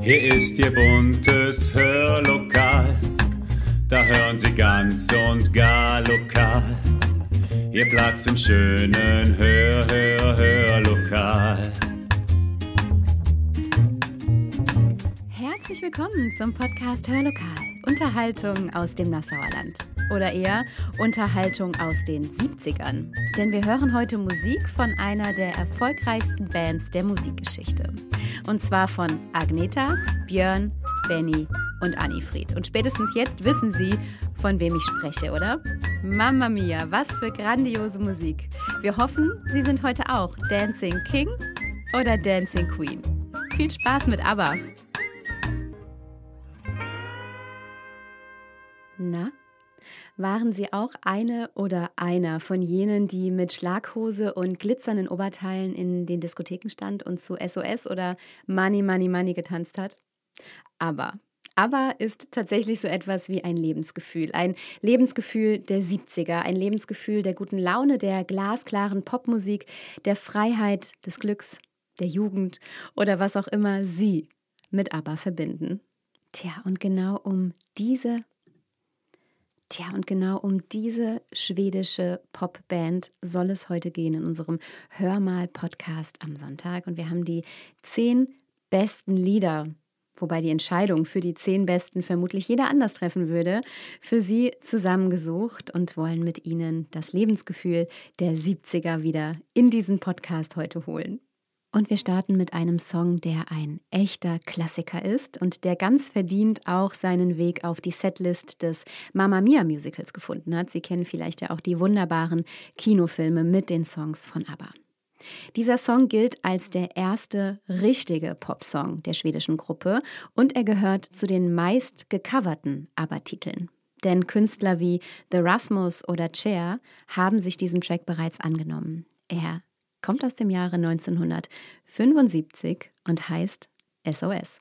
Hier ist Ihr buntes Hörlokal, da hören Sie ganz und gar lokal. Ihr Platz im schönen Hör, Hör, Hörlokal. Herzlich willkommen zum Podcast Hörlokal. Unterhaltung aus dem Nassauer Land. Oder eher Unterhaltung aus den 70ern. Denn wir hören heute Musik von einer der erfolgreichsten Bands der Musikgeschichte. Und zwar von Agneta, Björn, Benny und Annifried. Und spätestens jetzt wissen Sie, von wem ich spreche, oder? Mamma mia, was für grandiose Musik. Wir hoffen, Sie sind heute auch Dancing King oder Dancing Queen. Viel Spaß mit ABBA. Na, waren Sie auch eine oder einer von jenen, die mit Schlaghose und glitzernden Oberteilen in den Diskotheken stand und zu SOS oder Money, Money, Money getanzt hat? Aber aber ist tatsächlich so etwas wie ein Lebensgefühl. Ein Lebensgefühl der 70er, ein Lebensgefühl der guten Laune, der glasklaren Popmusik, der Freiheit, des Glücks, der Jugend oder was auch immer Sie mit ABBA verbinden. Tja, und genau um diese Tja, und genau um diese schwedische Popband soll es heute gehen in unserem Hörmal-Podcast am Sonntag. Und wir haben die zehn besten Lieder, wobei die Entscheidung für die zehn besten vermutlich jeder anders treffen würde, für Sie zusammengesucht und wollen mit Ihnen das Lebensgefühl der 70er wieder in diesen Podcast heute holen. Und wir starten mit einem Song, der ein echter Klassiker ist und der ganz verdient auch seinen Weg auf die Setlist des Mamma Mia Musicals gefunden hat. Sie kennen vielleicht ja auch die wunderbaren Kinofilme mit den Songs von ABBA. Dieser Song gilt als der erste richtige Popsong der schwedischen Gruppe und er gehört zu den meist gecoverten ABBA-Titeln. Denn Künstler wie The Rasmus oder Cher haben sich diesem Track bereits angenommen. Er kommt aus dem Jahre 1975 und heißt SOS.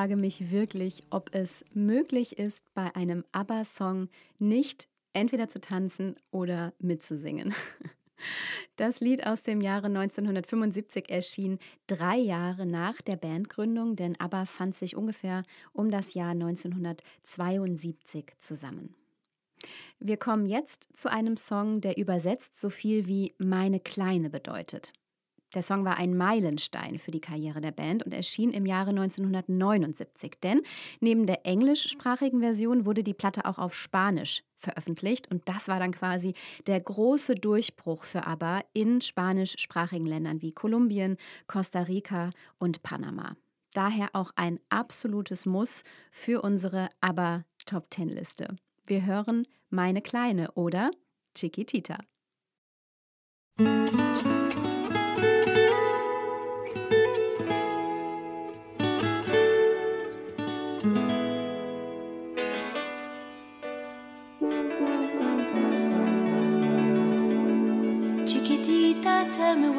Frage mich wirklich, ob es möglich ist, bei einem ABBA-Song nicht entweder zu tanzen oder mitzusingen. Das Lied aus dem Jahre 1975 erschien drei Jahre nach der Bandgründung, denn ABBA fand sich ungefähr um das Jahr 1972 zusammen. Wir kommen jetzt zu einem Song, der übersetzt so viel wie meine Kleine bedeutet. Der Song war ein Meilenstein für die Karriere der Band und erschien im Jahre 1979. Denn neben der englischsprachigen Version wurde die Platte auch auf Spanisch veröffentlicht und das war dann quasi der große Durchbruch für ABBA in spanischsprachigen Ländern wie Kolumbien, Costa Rica und Panama. Daher auch ein absolutes Muss für unsere ABBA Top Ten Liste. Wir hören Meine Kleine oder Chiquitita.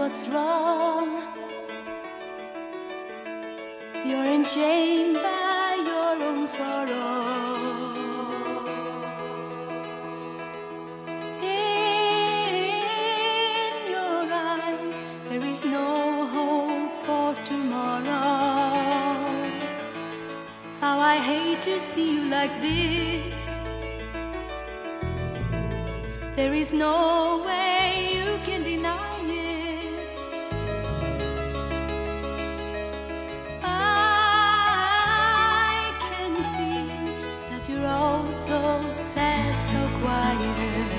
What's wrong. You're enchained by your own sorrow. In your eyes, there is no hope for tomorrow. How I hate to see you like this. There is no way quiet.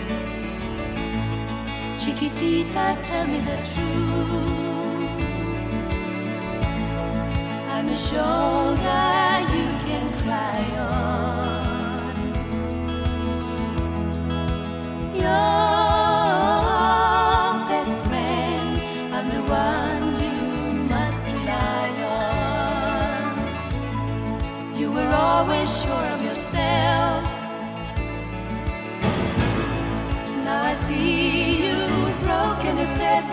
Chiquitita, tell me the truth. I'm a shoulder you can cry on. Your best friend, I'm the one you must rely on. You were always sure of yourself. See you broken if there's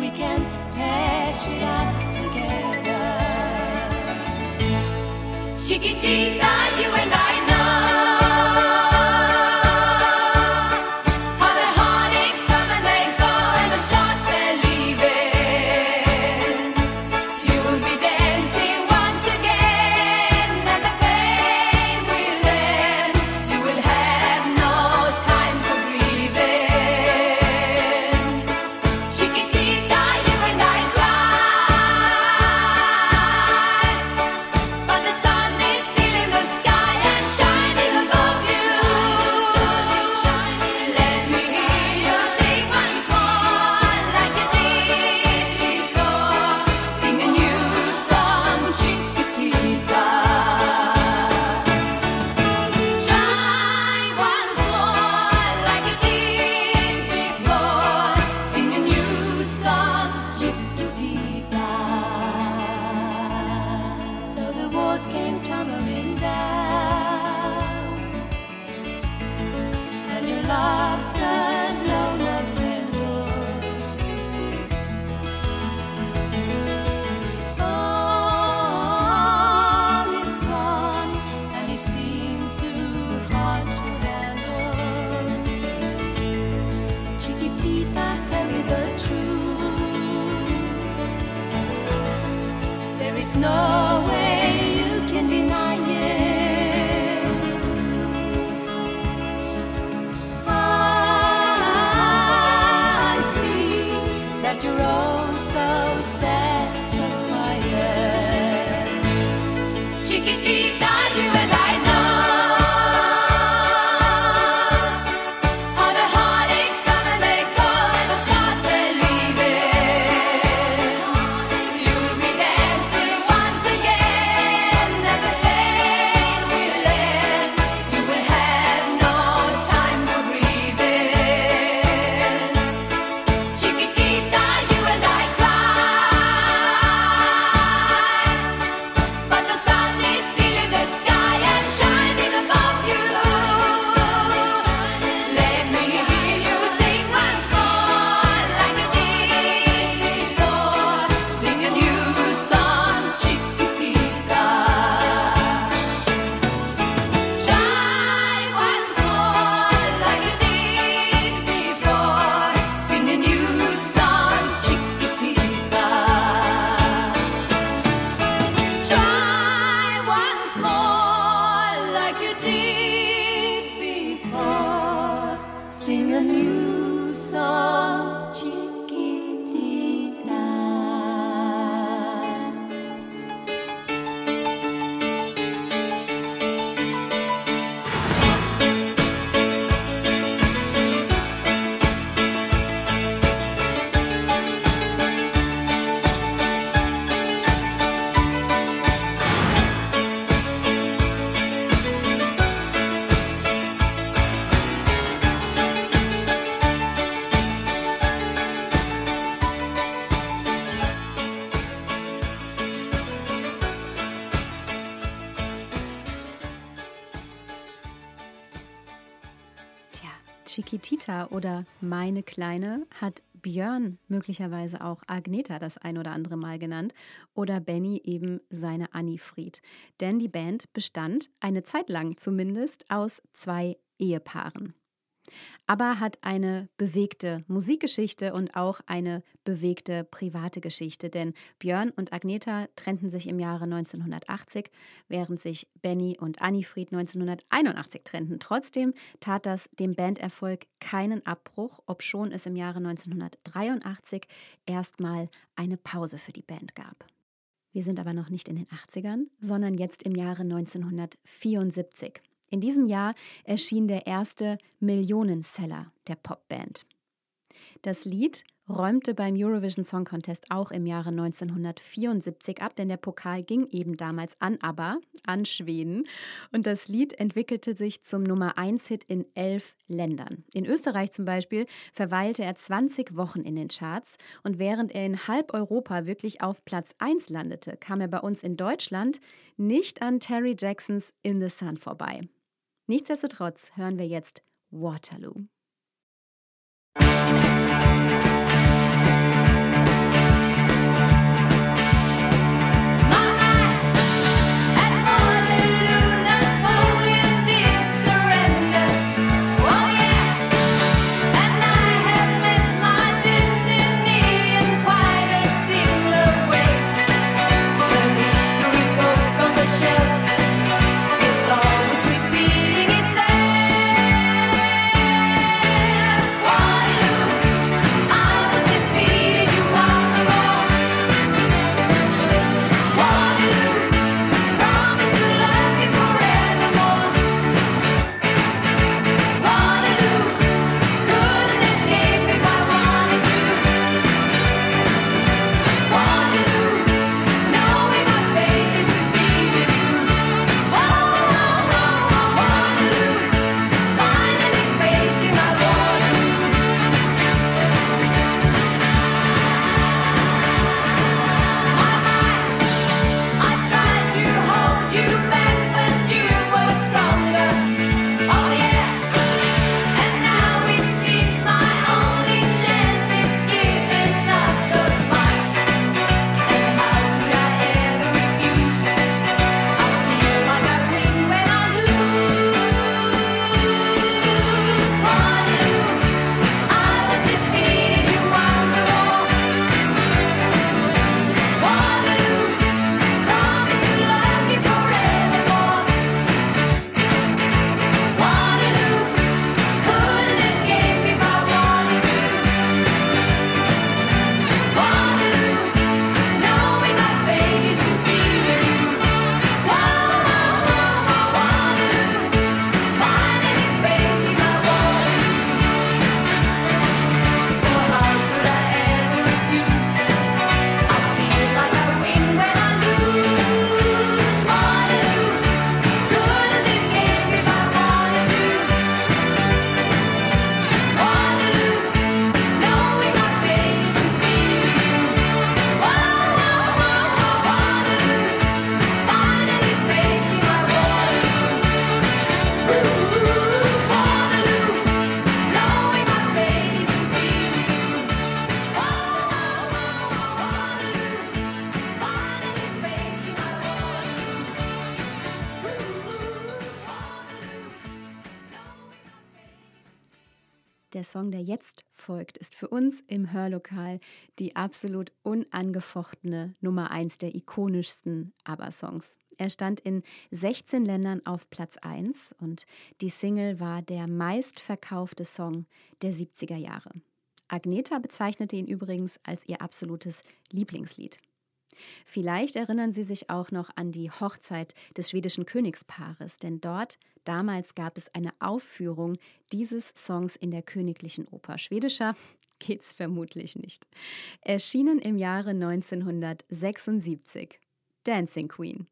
we can patch it up together. Chiquitita, week before, sing a new. Chiquitita oder Meine Kleine hat Björn möglicherweise auch Agneta das ein oder andere Mal genannt oder Benny eben seine Annifried. Denn die Band bestand, eine Zeit lang zumindest, aus zwei Ehepaaren aber hat eine bewegte Musikgeschichte und auch eine bewegte private Geschichte. Denn Björn und Agneta trennten sich im Jahre 1980, während sich Benny und Annifried 1981 trennten. Trotzdem tat das dem Banderfolg keinen Abbruch, obschon es im Jahre 1983 erstmal eine Pause für die Band gab. Wir sind aber noch nicht in den 80ern, sondern jetzt im Jahre 1974. In diesem Jahr erschien der erste Millionenseller der Popband. Das Lied räumte beim Eurovision Song Contest auch im Jahre 1974 ab, denn der Pokal ging eben damals an ABBA, an Schweden. Und das Lied entwickelte sich zum Nummer 1-Hit in elf Ländern. In Österreich zum Beispiel verweilte er 20 Wochen in den Charts und während er in halb Europa wirklich auf Platz 1 landete, kam er bei uns in Deutschland nicht an Terry Jacksons In the Sun vorbei. Nichtsdestotrotz hören wir jetzt Waterloo. Der Song, der jetzt folgt, ist für uns im Hörlokal die absolut unangefochtene Nummer eins der ikonischsten ABBA-Songs. Er stand in 16 Ländern auf Platz 1 und die Single war der meistverkaufte Song der 70er Jahre. Agneta bezeichnete ihn übrigens als ihr absolutes Lieblingslied. Vielleicht erinnern Sie sich auch noch an die Hochzeit des schwedischen Königspaares, denn dort damals gab es eine Aufführung dieses Songs in der Königlichen Oper. Schwedischer geht's vermutlich nicht. Erschienen im Jahre 1976. Dancing Queen.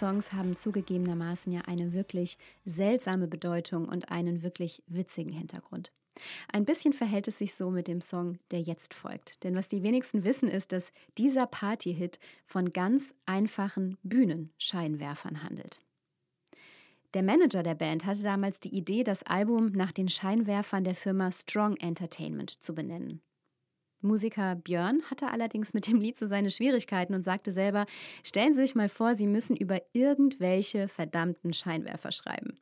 Songs haben zugegebenermaßen ja eine wirklich seltsame Bedeutung und einen wirklich witzigen Hintergrund. Ein bisschen verhält es sich so mit dem Song, der jetzt folgt. Denn was die wenigsten wissen, ist, dass dieser Party-Hit von ganz einfachen Bühnenscheinwerfern handelt. Der Manager der Band hatte damals die Idee, das Album nach den Scheinwerfern der Firma Strong Entertainment zu benennen. Musiker Björn hatte allerdings mit dem Lied so seine Schwierigkeiten und sagte selber, stellen Sie sich mal vor, Sie müssen über irgendwelche verdammten Scheinwerfer schreiben.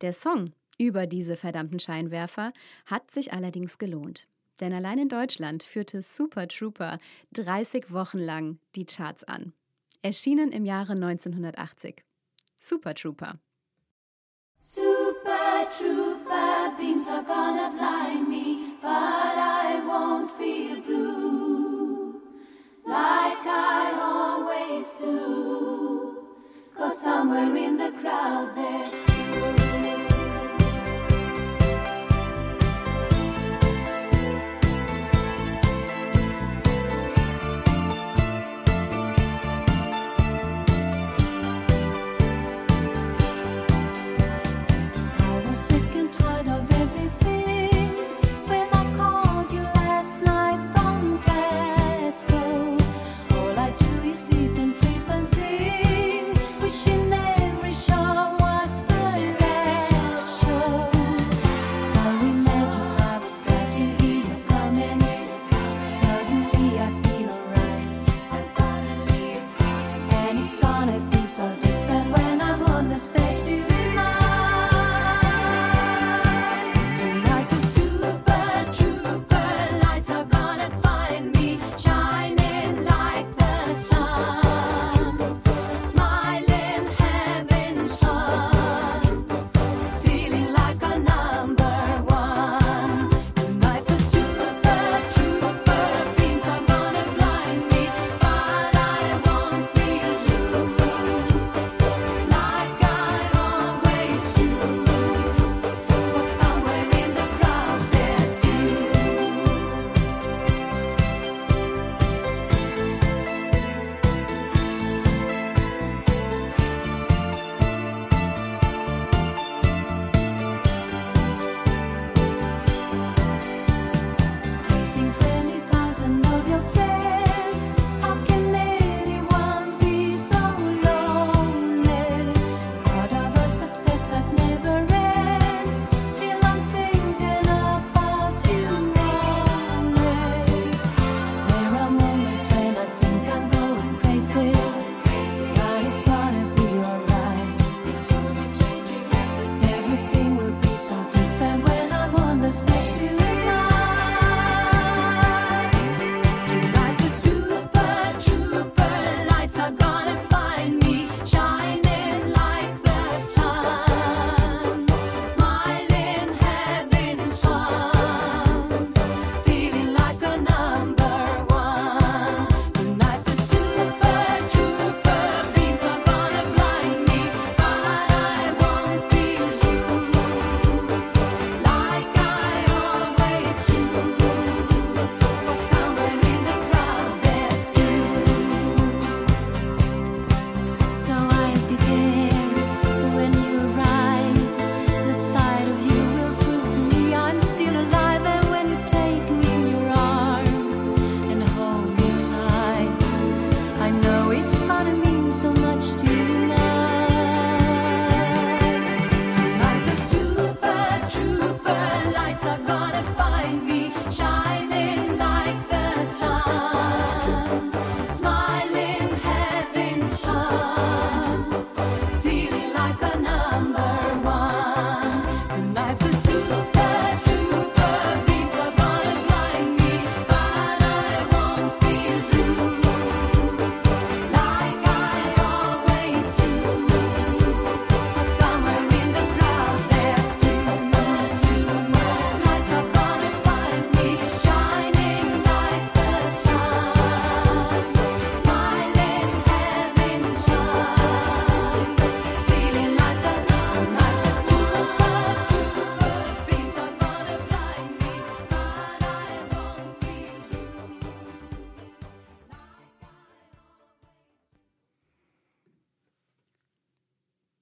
Der Song über diese verdammten Scheinwerfer hat sich allerdings gelohnt. Denn allein in Deutschland führte Super Trooper 30 Wochen lang die Charts an. Erschienen im Jahre 1980. Super Trooper. Super Trooper beams are gonna blind me, but I won't feel blue like I always do. Cause somewhere in the crowd there's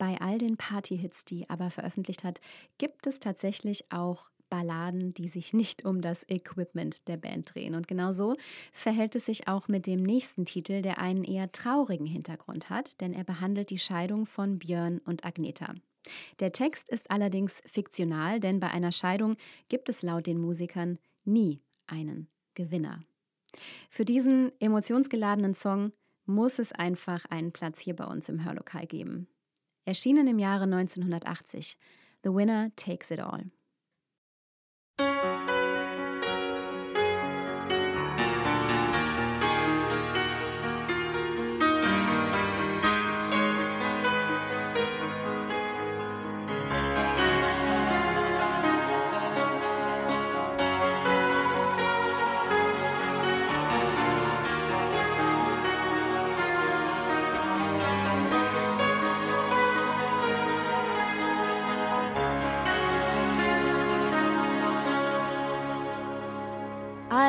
Bei all den Partyhits, die ABBA veröffentlicht hat, gibt es tatsächlich auch Balladen, die sich nicht um das Equipment der Band drehen. Und genau so verhält es sich auch mit dem nächsten Titel, der einen eher traurigen Hintergrund hat, denn er behandelt die Scheidung von Björn und Agneta. Der Text ist allerdings fiktional, denn bei einer Scheidung gibt es laut den Musikern nie einen Gewinner. Für diesen emotionsgeladenen Song muss es einfach einen Platz hier bei uns im Hörlokal geben. Erschienen im Jahre 1980. The Winner Takes It All.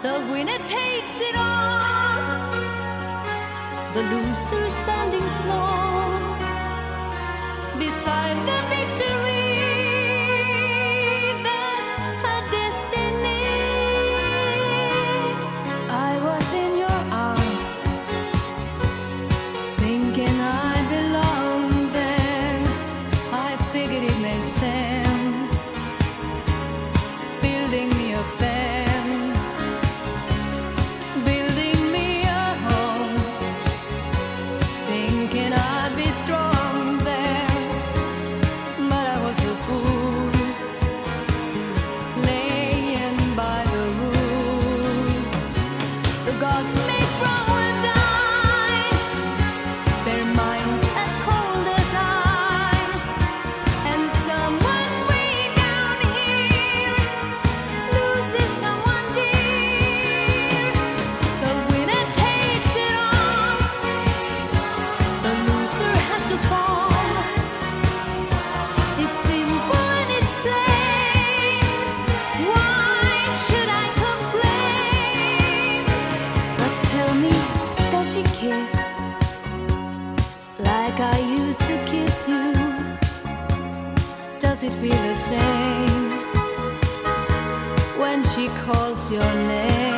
The winner takes it all, the loser is standing small beside the victory. Does it feel the same when she calls your name?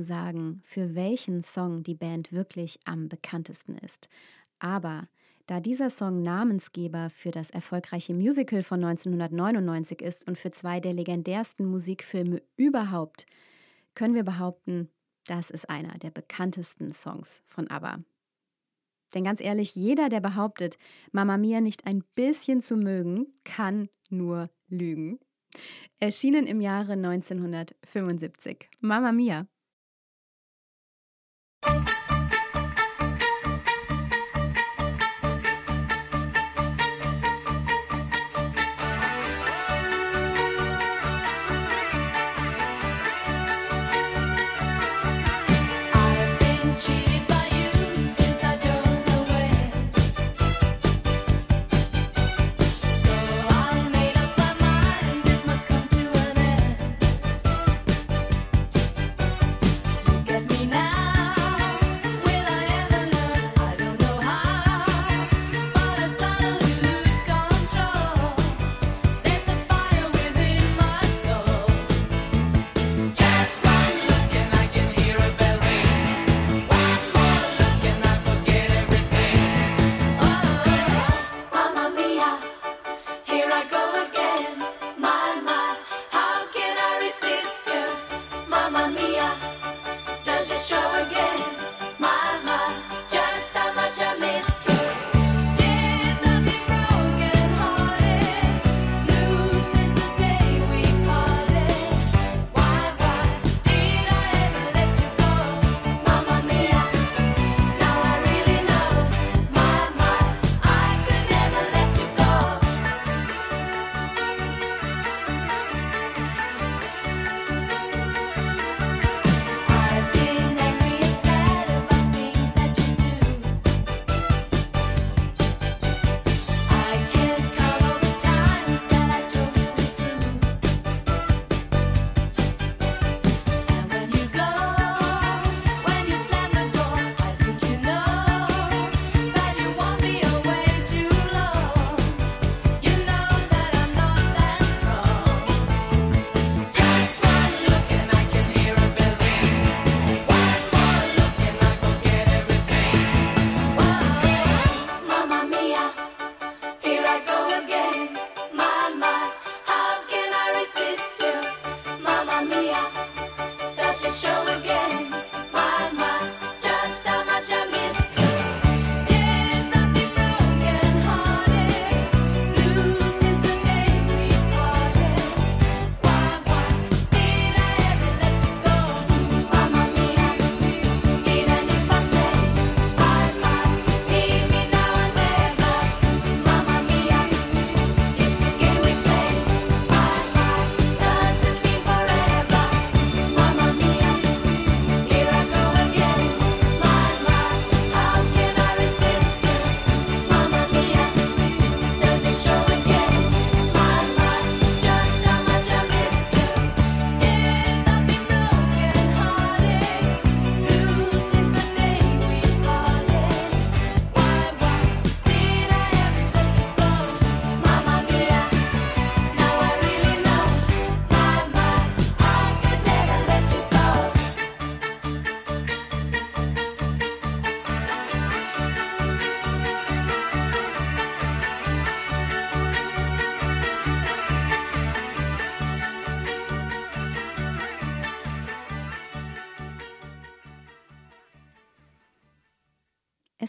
zu sagen, für welchen Song die Band wirklich am bekanntesten ist. Aber da dieser Song Namensgeber für das erfolgreiche Musical von 1999 ist und für zwei der legendärsten Musikfilme überhaupt, können wir behaupten, das ist einer der bekanntesten Songs von ABBA. Denn ganz ehrlich, jeder, der behauptet, Mamma Mia nicht ein bisschen zu mögen, kann nur lügen. Erschienen im Jahre 1975. Mamma Mia. Thank you.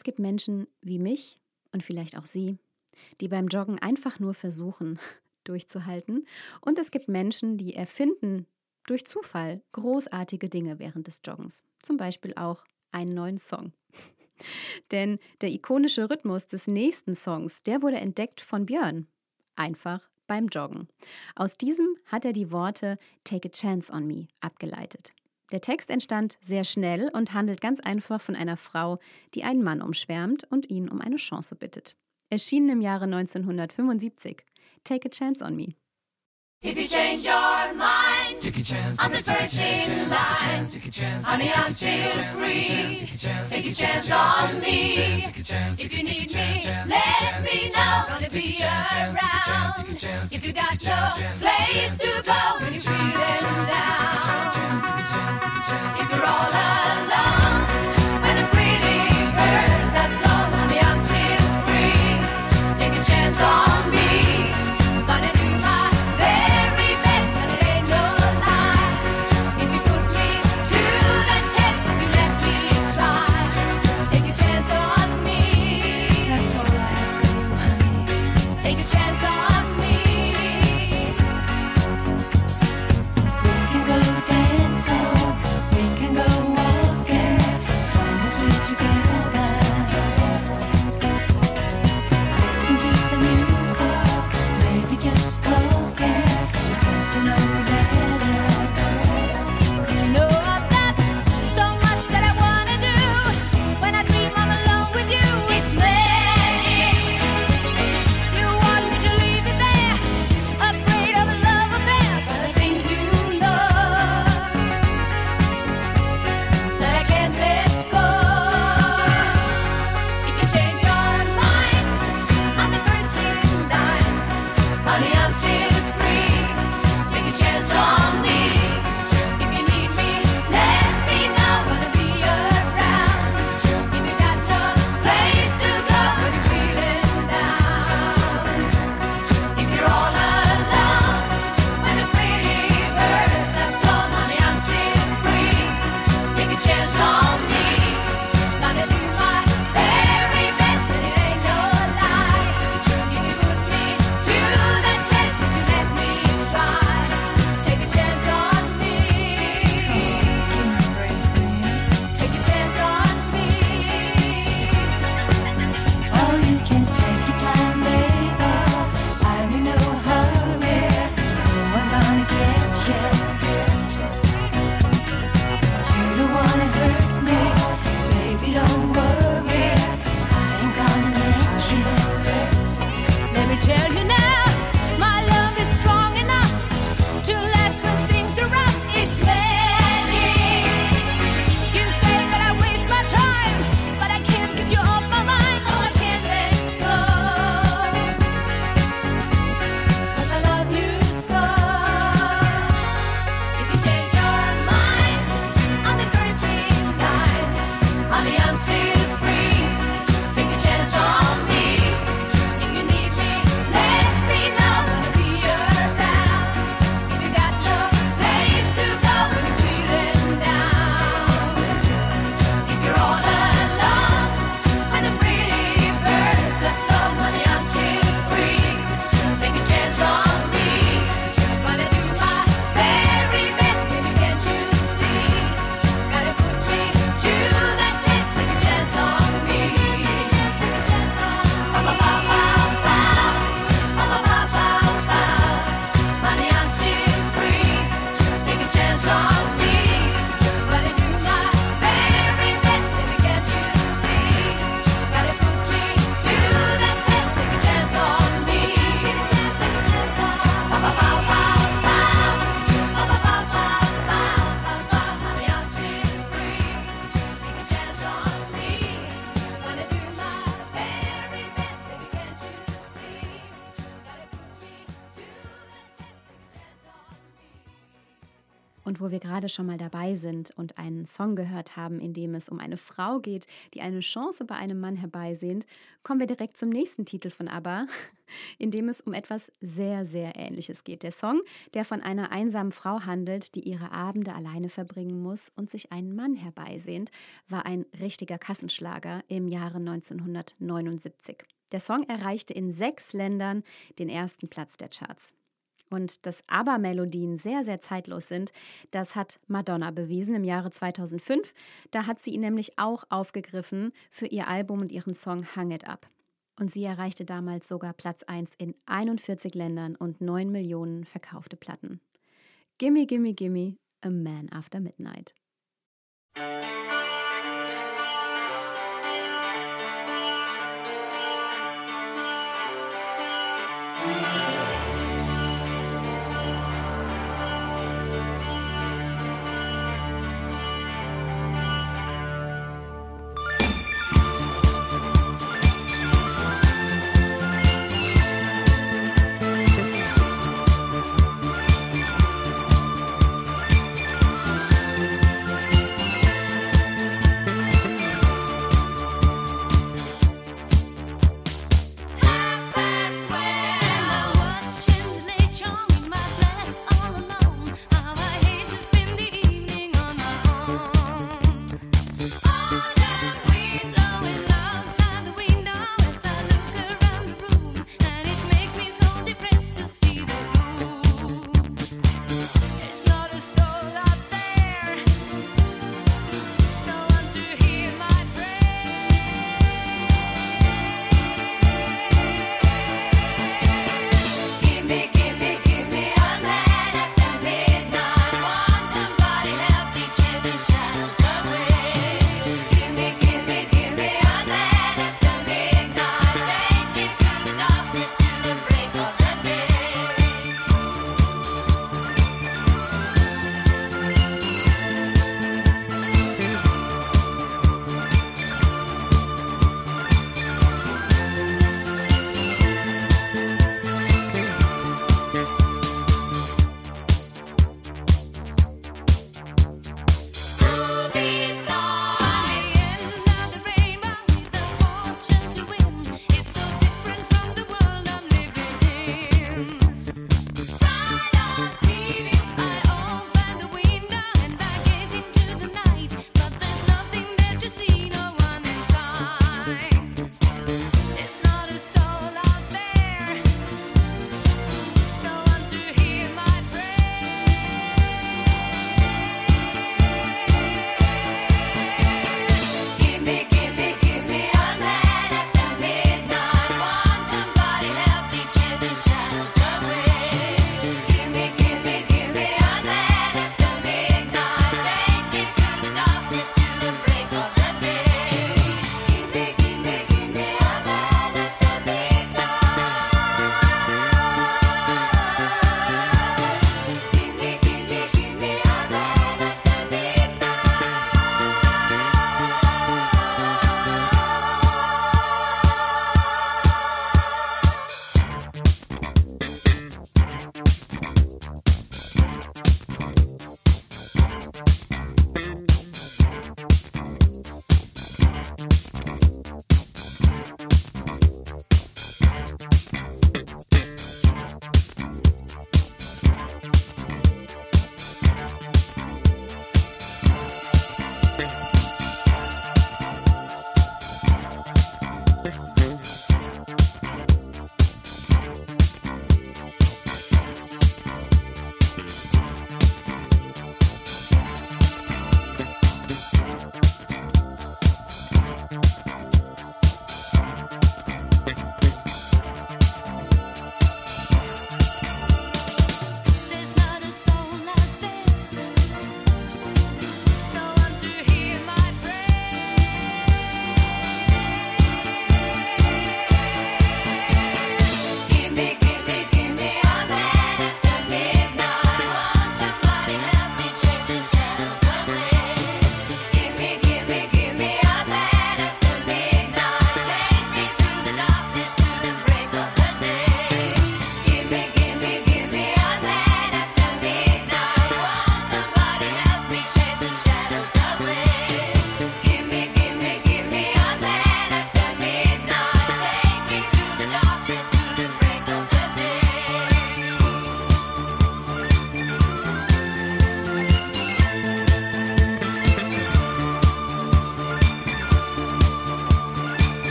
Es gibt Menschen wie mich und vielleicht auch Sie, die beim Joggen einfach nur versuchen, durchzuhalten. Und es gibt Menschen, die erfinden durch Zufall großartige Dinge während des Joggens. Zum Beispiel auch einen neuen Song. Denn der ikonische Rhythmus des nächsten Songs, der wurde entdeckt von Björn. Einfach beim Joggen. Aus diesem hat er die Worte Take a Chance on Me abgeleitet. Der Text entstand sehr schnell und handelt ganz einfach von einer Frau, die einen Mann umschwärmt und ihn um eine Chance bittet. Erschienen im Jahre 1975. Take a Chance on Me. If you change your mind, take a chance. I'm the first in line. Honey, I'm still free. Take a chance on me. If you need me, let me know. Gonna be around. If you got no place to go when you're feeling down. Und wo wir gerade schon mal dabei sind und einen Song gehört haben, in dem es um eine Frau geht, die eine Chance bei einem Mann herbeisehnt, kommen wir direkt zum nächsten Titel von ABBA, in dem es um etwas sehr, sehr Ähnliches geht. Der Song, der von einer einsamen Frau handelt, die ihre Abende alleine verbringen muss und sich einen Mann herbeisehnt, war ein richtiger Kassenschlager im Jahre 1979. Der Song erreichte in sechs Ländern den ersten Platz der Charts. Und dass ABBA-Melodien sehr, sehr zeitlos sind, das hat Madonna bewiesen im Jahre 2005. Da hat sie ihn nämlich auch aufgegriffen für ihr Album und ihren Song Hang It Up. Und sie erreichte damals sogar Platz 1 in 41 Ländern und 9 Millionen verkaufte Platten. Gimme, gimme, gimme, A Man After Midnight.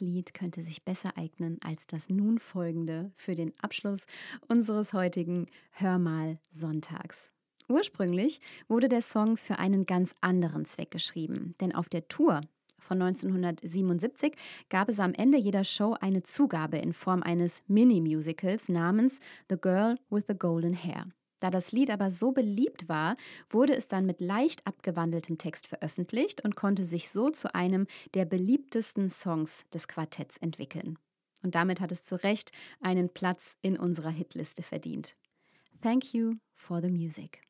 Lied könnte sich besser eignen als das nun folgende für den Abschluss unseres heutigen Hörmal Sonntags? Ursprünglich wurde der Song für einen ganz anderen Zweck geschrieben, denn auf der Tour von 1977 gab es am Ende jeder Show eine Zugabe in Form eines Mini-Musicals namens The Girl with the Golden Hair. Da das Lied aber so beliebt war, wurde es dann mit leicht abgewandeltem Text veröffentlicht und konnte sich so zu einem der beliebtesten Songs des Quartetts entwickeln. Und damit hat es zu Recht einen Platz in unserer Hitliste verdient. Thank you for the music.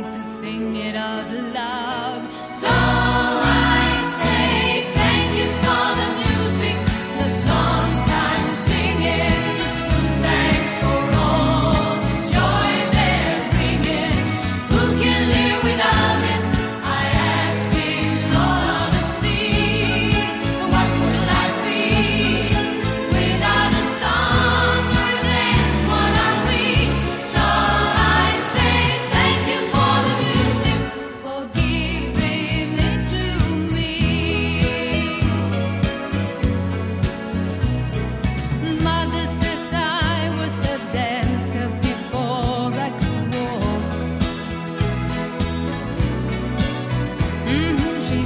is to sing it out loud. So I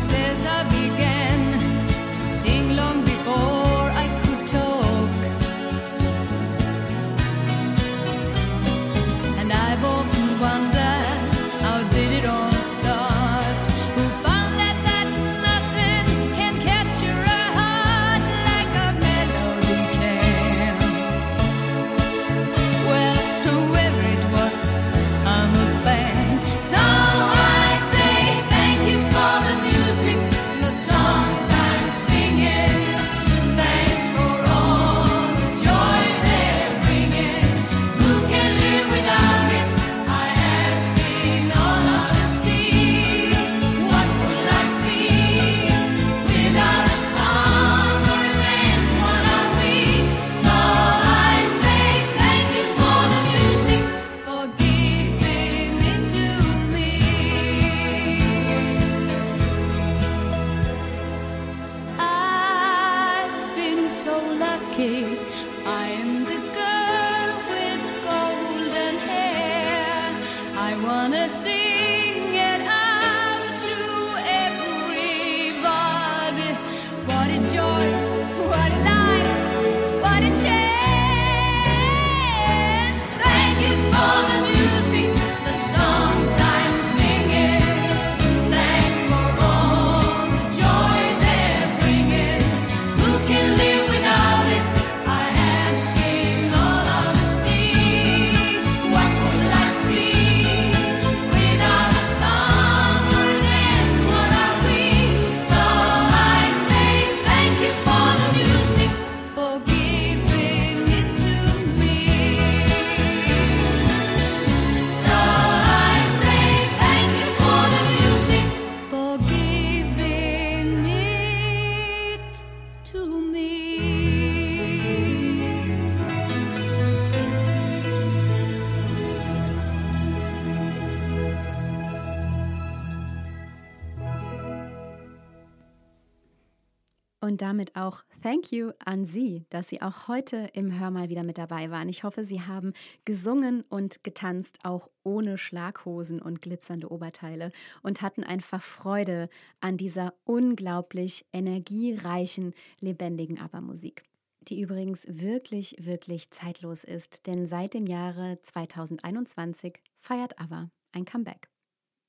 says I began to sing long damit auch Thank you an Sie, dass Sie auch heute im Hörmal wieder mit dabei waren. Ich hoffe, Sie haben gesungen und getanzt, auch ohne Schlaghosen und glitzernde Oberteile und hatten einfach Freude an dieser unglaublich energiereichen, lebendigen ABBA-Musik. Die übrigens wirklich, wirklich zeitlos ist, denn seit dem Jahre 2021 feiert ABBA ein Comeback.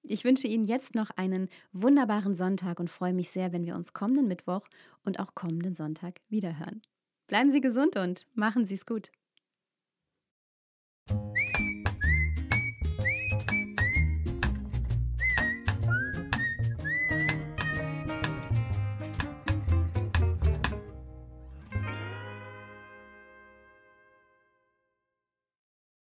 Ich wünsche Ihnen jetzt noch einen wunderbaren Sonntag und freue mich sehr, wenn wir uns kommenden Mittwoch und auch kommenden Sonntag wiederhören. Bleiben Sie gesund und machen Sie es gut.